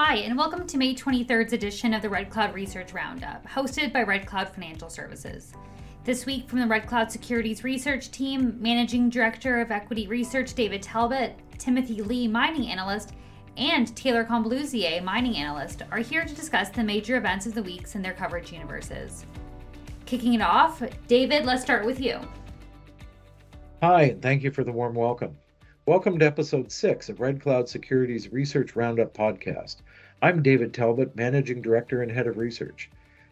Hi, and welcome to May 23rd's edition of the Red Cloud Research Roundup, hosted by Red Cloud Financial Services. This week from the Red Cloud Securities Research Team, Managing Director of Equity Research David Talbot, Timothy Lee, Mining Analyst, and Taylor Combaluzier, Mining Analyst, are here to discuss the major events of the weeks in their coverage universes. Kicking it off, David, let's start with you. Hi, and thank you for the warm welcome. Welcome to episode six of Red Cloud Securities Research Roundup podcast. I'm David Talbot, Managing Director and Head of Research.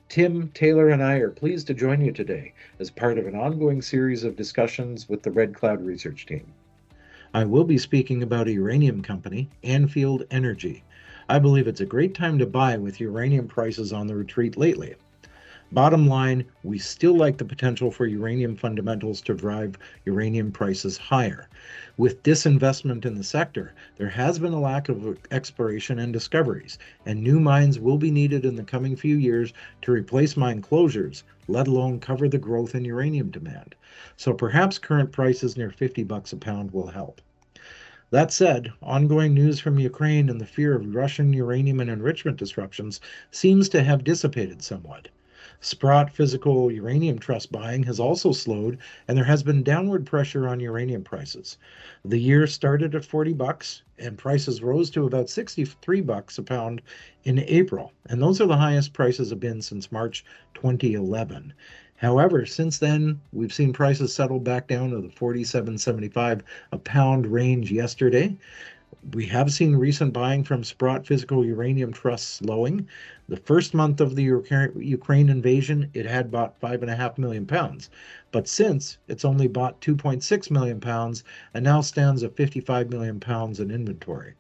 Tim, Taylor, and I are pleased to join you today as part of an ongoing series of discussions with the Red Cloud Research team. I will be speaking about a uranium company, Anfield Energy. I believe it's a great time to buy with uranium prices on the retreat lately. Bottom line, we still like the potential for uranium fundamentals to drive uranium prices higher. With disinvestment in the sector, there has been a lack of exploration and discoveries, and new mines will be needed in the coming few years to replace mine closures, let alone cover the growth in uranium demand. So perhaps current prices near 50 bucks a pound will help. That said, ongoing news from Ukraine and the fear of Russian uranium and enrichment disruptions seems to have dissipated somewhat. Sprott Physical Uranium Trust buying has also slowed, and there has been downward pressure on uranium prices. The year started at 40 bucks, and prices rose to about 63 bucks a pound in April, and those are the highest prices have been since March 2011. However, since then, we've seen prices settle back down to the 47.75 a pound range yesterday we have seen recent buying from Sprott Physical Uranium Trust slowing. The first month of the Ukraine invasion, it had bought five and a half million pounds, but since it's only bought 2.6 million pounds and now stands at 55 million pounds in inventory.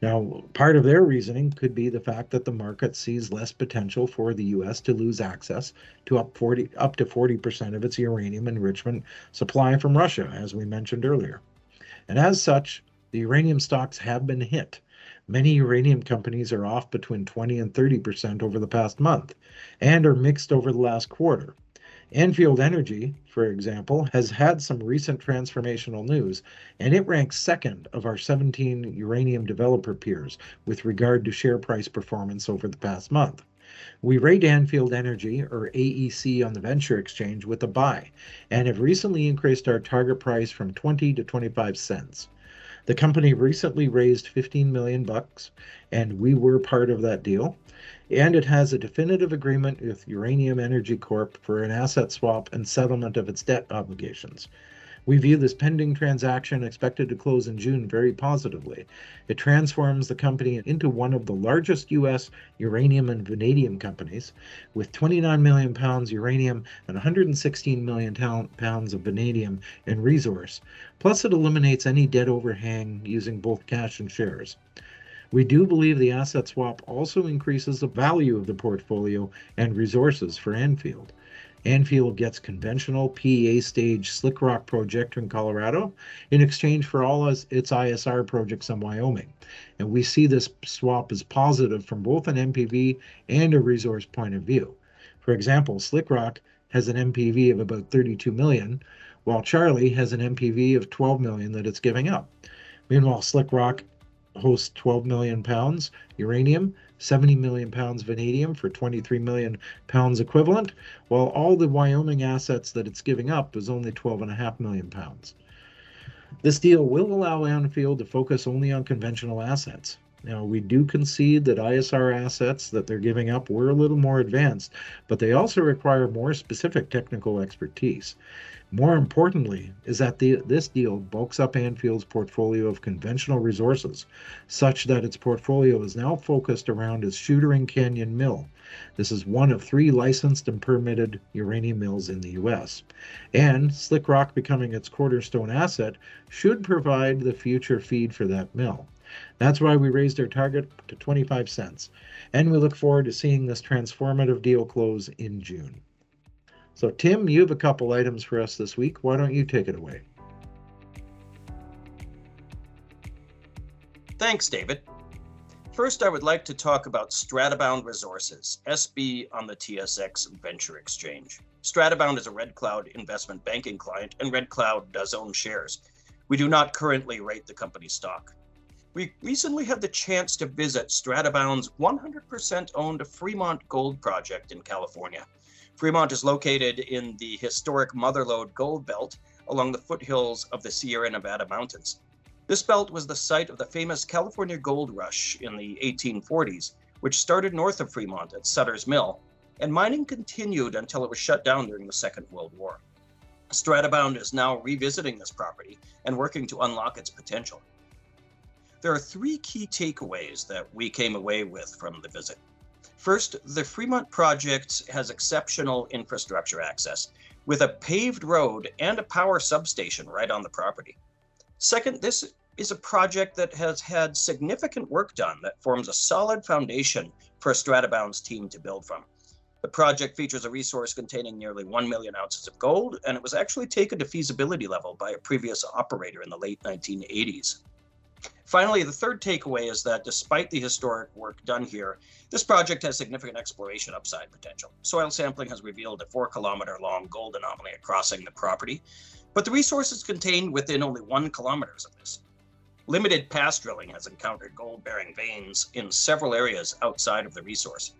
Now, part of their reasoning could be the fact that the market sees less potential for the U.S. to lose access to up 40 up to 40% of its uranium enrichment supply from Russia, as we mentioned earlier. And as such, the uranium stocks have been hit. Many uranium companies are off between 20 and 30% over the past month and are mixed over the last quarter. Anfield Energy, for example, has had some recent transformational news, and it ranks second of our 17 uranium developer peers with regard to share price performance over the past month. We rate Anfield Energy, or AEC, on the Venture Exchange with a buy, and have recently increased our target price from 20 to 25 cents. The company recently raised 15 million bucks, and we were part of that deal. And it has a definitive agreement with Uranium Energy Corp for an asset swap and settlement of its debt obligations. We view this pending transaction expected to close in June very positively. It transforms the company into one of the largest U.S. uranium and vanadium companies, with 29 million pounds uranium and 116 million pounds of vanadium in resource. Plus, it eliminates any debt overhang using both cash and shares. We do believe the asset swap also increases the value of the portfolio and resources for Anfield. Anfield gets conventional PEA stage slick rock project in Colorado in exchange for all its ISR projects in Wyoming. And we see this swap as positive from both an NPV and a resource point of view. For example, Slick Rock has an NPV of about 32 million, while Charlie has an NPV of 12 million that it's giving up. Meanwhile, Slick Rock hosts 12 million pounds uranium 70 million pounds vanadium for 23 million pounds equivalent, while all the Wyoming assets that it's giving up is only 12.5 million pounds. This deal will allow Anfield to focus only on conventional assets. Now, we do concede that ISR assets that they're giving up were a little more advanced, but they also require more specific technical expertise. More importantly, is that the, this deal bulks up Anfield's portfolio of conventional resources, such that its portfolio is now focused around its Shootaring Canyon mill. This is one of three licensed and permitted uranium mills in the U.S. And Slick Rock becoming its cornerstone asset should provide the future feed for that mill. That's why we raised our target to 25 cents. And we look forward to seeing this transformative deal close in June. So, Tim, you have a couple items for us this week. Why don't you take it away? Thanks, David. First, I would like to talk about Stratabound Resources, SB on the TSX Venture Exchange. Stratabound is a Red Cloud investment banking client, and Red Cloud does own shares. We do not currently rate the company stock. We recently had the chance to visit Stratabound's 100% owned Fremont Gold Project in California. Fremont is located in the historic Mother Lode Gold Belt along the foothills of the Sierra Nevada mountains. This belt was the site of the famous California gold rush in the 1840s, which started north of Fremont at Sutter's Mill, and mining continued until it was shut down during the Second World War. Stratabound is now revisiting this property and working to unlock its potential. There are three key takeaways that we came away with from the visit. First, the Fremont project has exceptional infrastructure access, with a paved road and a power substation right on the property. Second, this is a project that has had significant work done that forms a solid foundation for Stratabound's team to build from. The project features a resource containing nearly 1 million ounces of gold, and it was actually taken to feasibility level by a previous operator in the late 1980s. Finally, the third takeaway is that despite the historic work done here, this project has significant exploration upside potential. Soil sampling has revealed a four kilometer long gold anomaly crossing the property, but the resource is contained within only one kilometers of this. Limited past drilling has encountered gold bearing veins in several areas outside of the resource.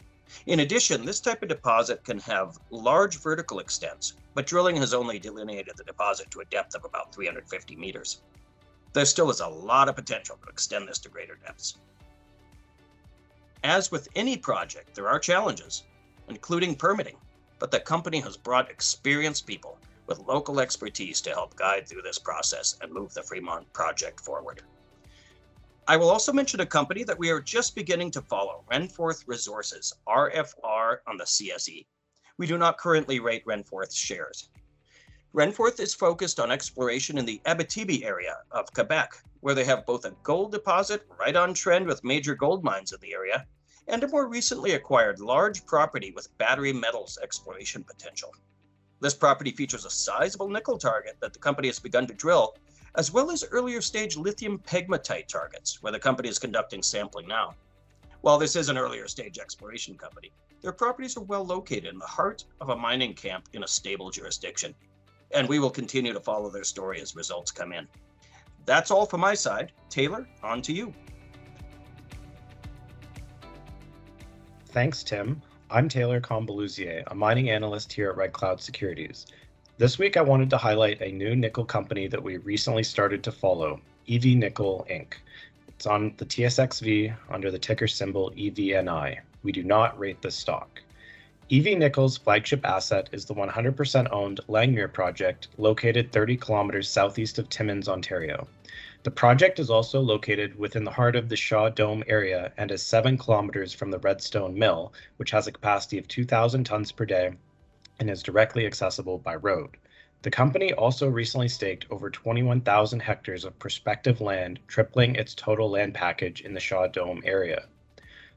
In addition, this type of deposit can have large vertical extents, but drilling has only delineated the deposit to a depth of about 350 meters there still is a lot of potential to extend this to greater depths. As with any project, there are challenges, including permitting, but the company has brought experienced people with local expertise to help guide through this process and move the Fremont project forward. I will also mention a company that we are just beginning to follow, Renforth Resources, RFR on the CSE. We do not currently rate Renforth shares. Renforth is focused on exploration in the Abitibi area of Quebec, where they have both a gold deposit right on trend with major gold mines in the area, and a more recently acquired large property with battery metals exploration potential. This property features a sizable nickel target that the company has begun to drill, as well as earlier stage lithium pegmatite targets, where the company is conducting sampling now. While this is an earlier stage exploration company, their properties are well located in the heart of a mining camp in a stable jurisdiction and we will continue to follow their story as results come in. That's all from my side. Taylor, on to you. Thanks, Tim. I'm Taylor Combaluzier, a mining analyst here at Red Cloud Securities. This week, I wanted to highlight a new nickel company that we recently started to follow, EV Nickel Inc. It's on the TSXV under the ticker symbol EVNI. We do not rate this stock. EV Nickel's flagship asset is the 100% owned Langmuir project, located 30 kilometers southeast of Timmins, Ontario. The project is also located within the heart of the Shaw Dome area and is 7 kilometers from the Redstone Mill, which has a capacity of 2,000 tons per day and is directly accessible by road. The company also recently staked over 21,000 hectares of prospective land, tripling its total land package in the Shaw Dome area.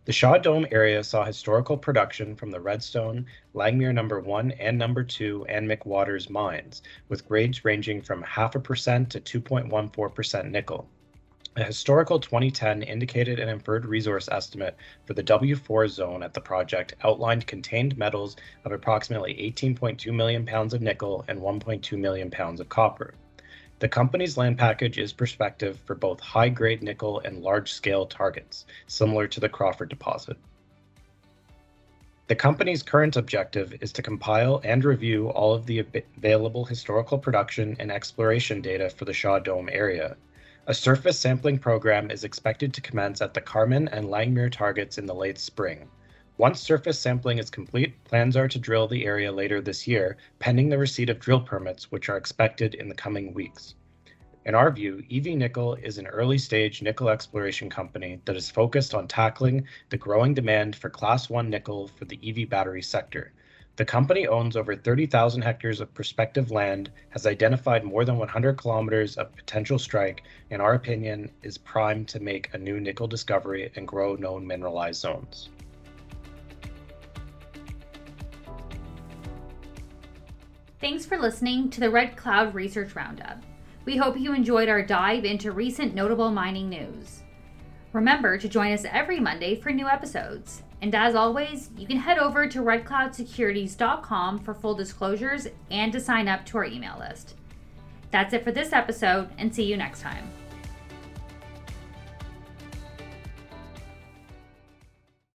The Shaw Dome area saw historical production from the Redstone, Langmuir number 1 and number 2 and McWatters mines, with grades ranging from half a percent to 2.14% nickel. A historical 2010 indicated and inferred resource estimate for the W4 zone at the project outlined contained metals of approximately 18.2 million pounds of nickel and 1.2 million pounds of copper. The company's land package is prospective for both high-grade nickel and large-scale targets, similar to the Crawford deposit. The company's current objective is to compile and review all of the available historical production and exploration data for the Shaw Dome area. A surface sampling program is expected to commence at the Carmen and Langmuir targets in the late spring. Once surface sampling is complete, plans are to drill the area later this year, pending the receipt of drill permits, which are expected in the coming weeks. In our view, EV Nickel is an early stage nickel exploration company that is focused on tackling the growing demand for Class 1 nickel for the EV battery sector. The company owns over 30,000 hectares of prospective land, has identified more than 100 kilometers of potential strike, and our opinion, is primed to make a new nickel discovery and grow known mineralized zones. Thanks for listening to the Red Cloud Research Roundup. We hope you enjoyed our dive into recent notable mining news. Remember to join us every Monday for new episodes. And as always, you can head over to redcloudsecurities.com for full disclosures and to sign up to our email list. That's it for this episode, and see you next time.